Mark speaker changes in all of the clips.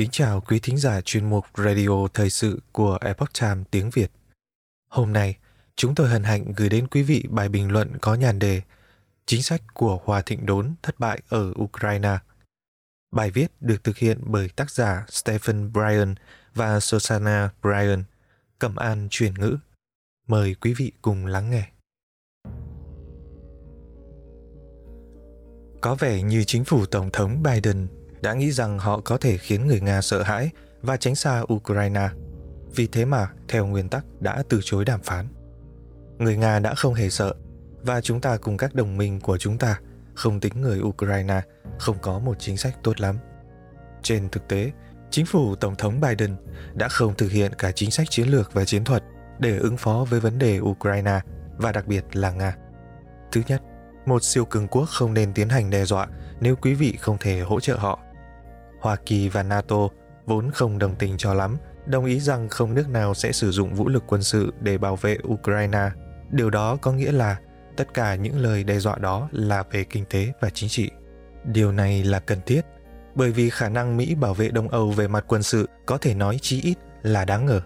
Speaker 1: Kính chào quý thính giả chuyên mục Radio Thời sự của Epoch Times tiếng Việt. Hôm nay, chúng tôi hân hạnh gửi đến quý vị bài bình luận có nhàn đề Chính sách của Hòa Thịnh Đốn thất bại ở Ukraine. Bài viết được thực hiện bởi tác giả Stephen Bryan và Susanna Bryan, Cẩm An truyền ngữ. Mời quý vị cùng lắng nghe. Có vẻ như chính phủ Tổng thống Biden đã nghĩ rằng họ có thể khiến người Nga sợ hãi và tránh xa Ukraine. Vì thế mà, theo nguyên tắc, đã từ chối đàm phán. Người Nga đã không hề sợ, và chúng ta cùng các đồng minh của chúng ta, không tính người Ukraine, không có một chính sách tốt lắm. Trên thực tế, chính phủ Tổng thống Biden đã không thực hiện cả chính sách chiến lược và chiến thuật để ứng phó với vấn đề Ukraine và đặc biệt là Nga. Thứ nhất, một siêu cường quốc không nên tiến hành đe dọa nếu quý vị không thể hỗ trợ họ Hoa Kỳ và NATO vốn không đồng tình cho lắm, đồng ý rằng không nước nào sẽ sử dụng vũ lực quân sự để bảo vệ Ukraine. Điều đó có nghĩa là tất cả những lời đe dọa đó là về kinh tế và chính trị. Điều này là cần thiết, bởi vì khả năng Mỹ bảo vệ Đông Âu về mặt quân sự có thể nói chí ít là đáng ngờ.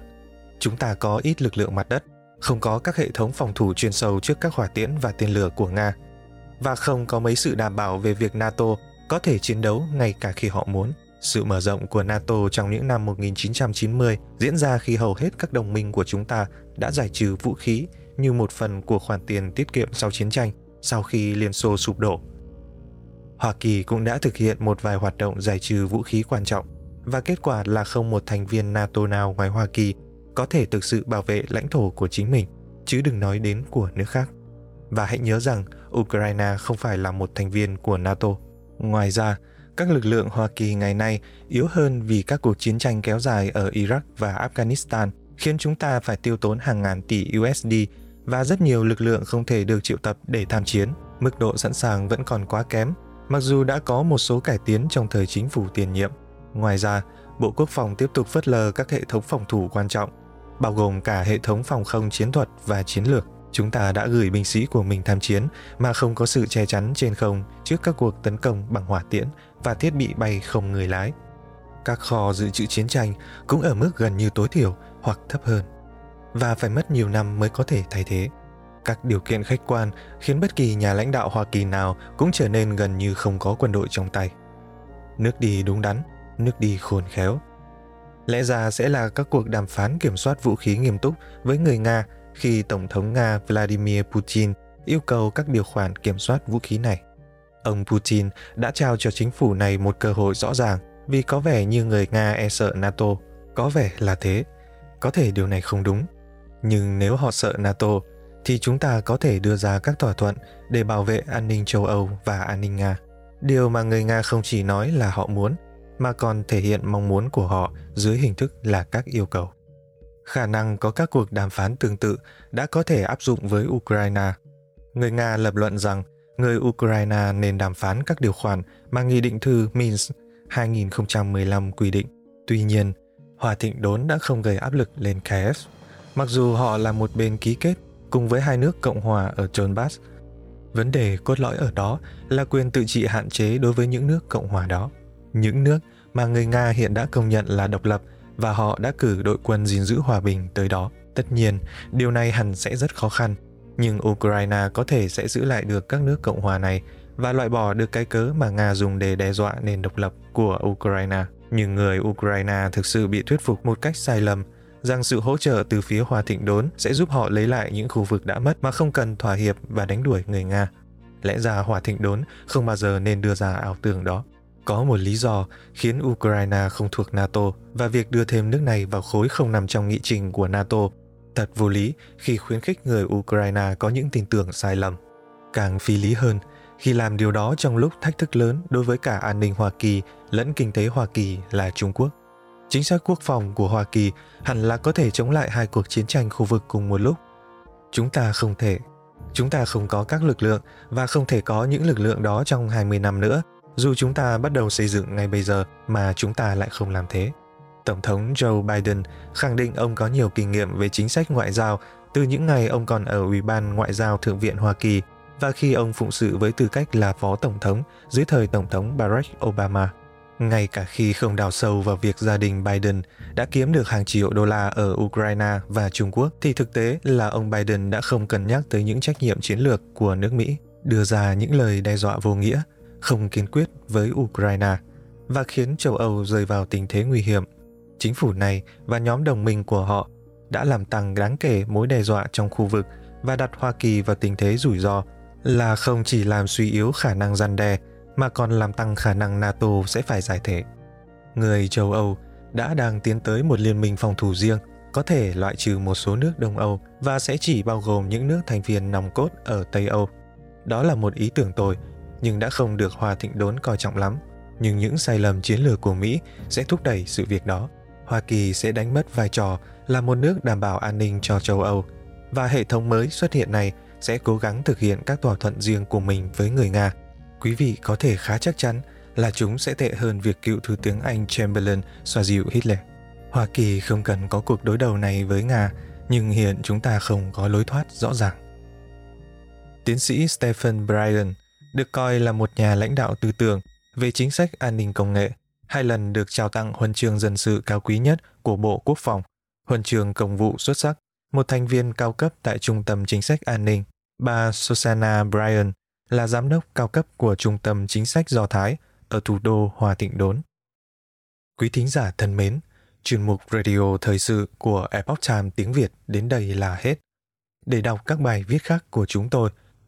Speaker 1: Chúng ta có ít lực lượng mặt đất, không có các hệ thống phòng thủ chuyên sâu trước các hỏa tiễn và tên lửa của Nga, và không có mấy sự đảm bảo về việc NATO có thể chiến đấu ngay cả khi họ muốn. Sự mở rộng của NATO trong những năm 1990 diễn ra khi hầu hết các đồng minh của chúng ta đã giải trừ vũ khí như một phần của khoản tiền tiết kiệm sau chiến tranh sau khi Liên Xô sụp đổ. Hoa Kỳ cũng đã thực hiện một vài hoạt động giải trừ vũ khí quan trọng và kết quả là không một thành viên NATO nào ngoài Hoa Kỳ có thể thực sự bảo vệ lãnh thổ của chính mình, chứ đừng nói đến của nước khác. Và hãy nhớ rằng Ukraine không phải là một thành viên của NATO. Ngoài ra, các lực lượng Hoa Kỳ ngày nay yếu hơn vì các cuộc chiến tranh kéo dài ở Iraq và Afghanistan khiến chúng ta phải tiêu tốn hàng ngàn tỷ USD và rất nhiều lực lượng không thể được triệu tập để tham chiến. Mức độ sẵn sàng vẫn còn quá kém, mặc dù đã có một số cải tiến trong thời chính phủ tiền nhiệm. Ngoài ra, Bộ Quốc phòng tiếp tục phớt lờ các hệ thống phòng thủ quan trọng, bao gồm cả hệ thống phòng không chiến thuật và chiến lược. Chúng ta đã gửi binh sĩ của mình tham chiến mà không có sự che chắn trên không trước các cuộc tấn công bằng hỏa tiễn và thiết bị bay không người lái. Các kho dự trữ chiến tranh cũng ở mức gần như tối thiểu hoặc thấp hơn và phải mất nhiều năm mới có thể thay thế. Các điều kiện khách quan khiến bất kỳ nhà lãnh đạo Hoa Kỳ nào cũng trở nên gần như không có quân đội trong tay. Nước đi đúng đắn, nước đi khôn khéo. Lẽ ra sẽ là các cuộc đàm phán kiểm soát vũ khí nghiêm túc với người Nga khi Tổng thống Nga Vladimir Putin yêu cầu các điều khoản kiểm soát vũ khí này. Ông Putin đã trao cho chính phủ này một cơ hội rõ ràng vì có vẻ như người Nga e sợ NATO. Có vẻ là thế. Có thể điều này không đúng. Nhưng nếu họ sợ NATO, thì chúng ta có thể đưa ra các thỏa thuận để bảo vệ an ninh châu Âu và an ninh Nga. Điều mà người Nga không chỉ nói là họ muốn, mà còn thể hiện mong muốn của họ dưới hình thức là các yêu cầu. Khả năng có các cuộc đàm phán tương tự đã có thể áp dụng với Ukraine. Người Nga lập luận rằng người Ukraine nên đàm phán các điều khoản mà Nghị định thư Minsk 2015 quy định. Tuy nhiên, Hòa Thịnh Đốn đã không gây áp lực lên Kiev, mặc dù họ là một bên ký kết cùng với hai nước Cộng hòa ở Donbass. Vấn đề cốt lõi ở đó là quyền tự trị hạn chế đối với những nước Cộng hòa đó. Những nước mà người Nga hiện đã công nhận là độc lập và họ đã cử đội quân gìn giữ hòa bình tới đó. Tất nhiên, điều này hẳn sẽ rất khó khăn nhưng Ukraine có thể sẽ giữ lại được các nước Cộng hòa này và loại bỏ được cái cớ mà Nga dùng để đe dọa nền độc lập của Ukraine. Nhưng người Ukraine thực sự bị thuyết phục một cách sai lầm rằng sự hỗ trợ từ phía Hòa Thịnh Đốn sẽ giúp họ lấy lại những khu vực đã mất mà không cần thỏa hiệp và đánh đuổi người Nga. Lẽ ra Hòa Thịnh Đốn không bao giờ nên đưa ra ảo tưởng đó. Có một lý do khiến Ukraine không thuộc NATO và việc đưa thêm nước này vào khối không nằm trong nghị trình của NATO Thật vô lý khi khuyến khích người Ukraine có những tin tưởng sai lầm. Càng phi lý hơn khi làm điều đó trong lúc thách thức lớn đối với cả an ninh Hoa Kỳ lẫn kinh tế Hoa Kỳ là Trung Quốc. Chính sách quốc phòng của Hoa Kỳ hẳn là có thể chống lại hai cuộc chiến tranh khu vực cùng một lúc. Chúng ta không thể. Chúng ta không có các lực lượng và không thể có những lực lượng đó trong 20 năm nữa, dù chúng ta bắt đầu xây dựng ngay bây giờ mà chúng ta lại không làm thế. Tổng thống Joe Biden khẳng định ông có nhiều kinh nghiệm về chính sách ngoại giao từ những ngày ông còn ở Ủy ban Ngoại giao Thượng viện Hoa Kỳ và khi ông phụng sự với tư cách là Phó Tổng thống dưới thời Tổng thống Barack Obama. Ngay cả khi không đào sâu vào việc gia đình Biden đã kiếm được hàng triệu đô la ở Ukraine và Trung Quốc, thì thực tế là ông Biden đã không cân nhắc tới những trách nhiệm chiến lược của nước Mỹ, đưa ra những lời đe dọa vô nghĩa, không kiên quyết với Ukraine và khiến châu Âu rơi vào tình thế nguy hiểm. Chính phủ này và nhóm đồng minh của họ đã làm tăng đáng kể mối đe dọa trong khu vực và đặt Hoa Kỳ vào tình thế rủi ro là không chỉ làm suy yếu khả năng gian đe mà còn làm tăng khả năng NATO sẽ phải giải thể. Người châu Âu đã đang tiến tới một liên minh phòng thủ riêng, có thể loại trừ một số nước Đông Âu và sẽ chỉ bao gồm những nước thành viên nòng cốt ở Tây Âu. Đó là một ý tưởng tồi, nhưng đã không được Hòa Thịnh Đốn coi trọng lắm. Nhưng những sai lầm chiến lược của Mỹ sẽ thúc đẩy sự việc đó. Hoa Kỳ sẽ đánh mất vai trò là một nước đảm bảo an ninh cho châu Âu và hệ thống mới xuất hiện này sẽ cố gắng thực hiện các thỏa thuận riêng của mình với người Nga. Quý vị có thể khá chắc chắn là chúng sẽ tệ hơn việc cựu Thủ tướng Anh Chamberlain xoa dịu Hitler. Hoa Kỳ không cần có cuộc đối đầu này với Nga, nhưng hiện chúng ta không có lối thoát rõ ràng. Tiến sĩ Stephen Bryan được coi là một nhà lãnh đạo tư tưởng về chính sách an ninh công nghệ, hai lần được trao tặng huân chương dân sự cao quý nhất của Bộ Quốc phòng, huân chương công vụ xuất sắc một thành viên cao cấp tại Trung tâm Chính sách An ninh, bà Susanna Bryan, là giám đốc cao cấp của Trung tâm Chính sách Do Thái ở thủ đô Hòa Tịnh Đốn. Quý thính giả thân mến, chuyên mục radio thời sự của Epoch Times tiếng Việt đến đây là hết. Để đọc các bài viết khác của chúng tôi,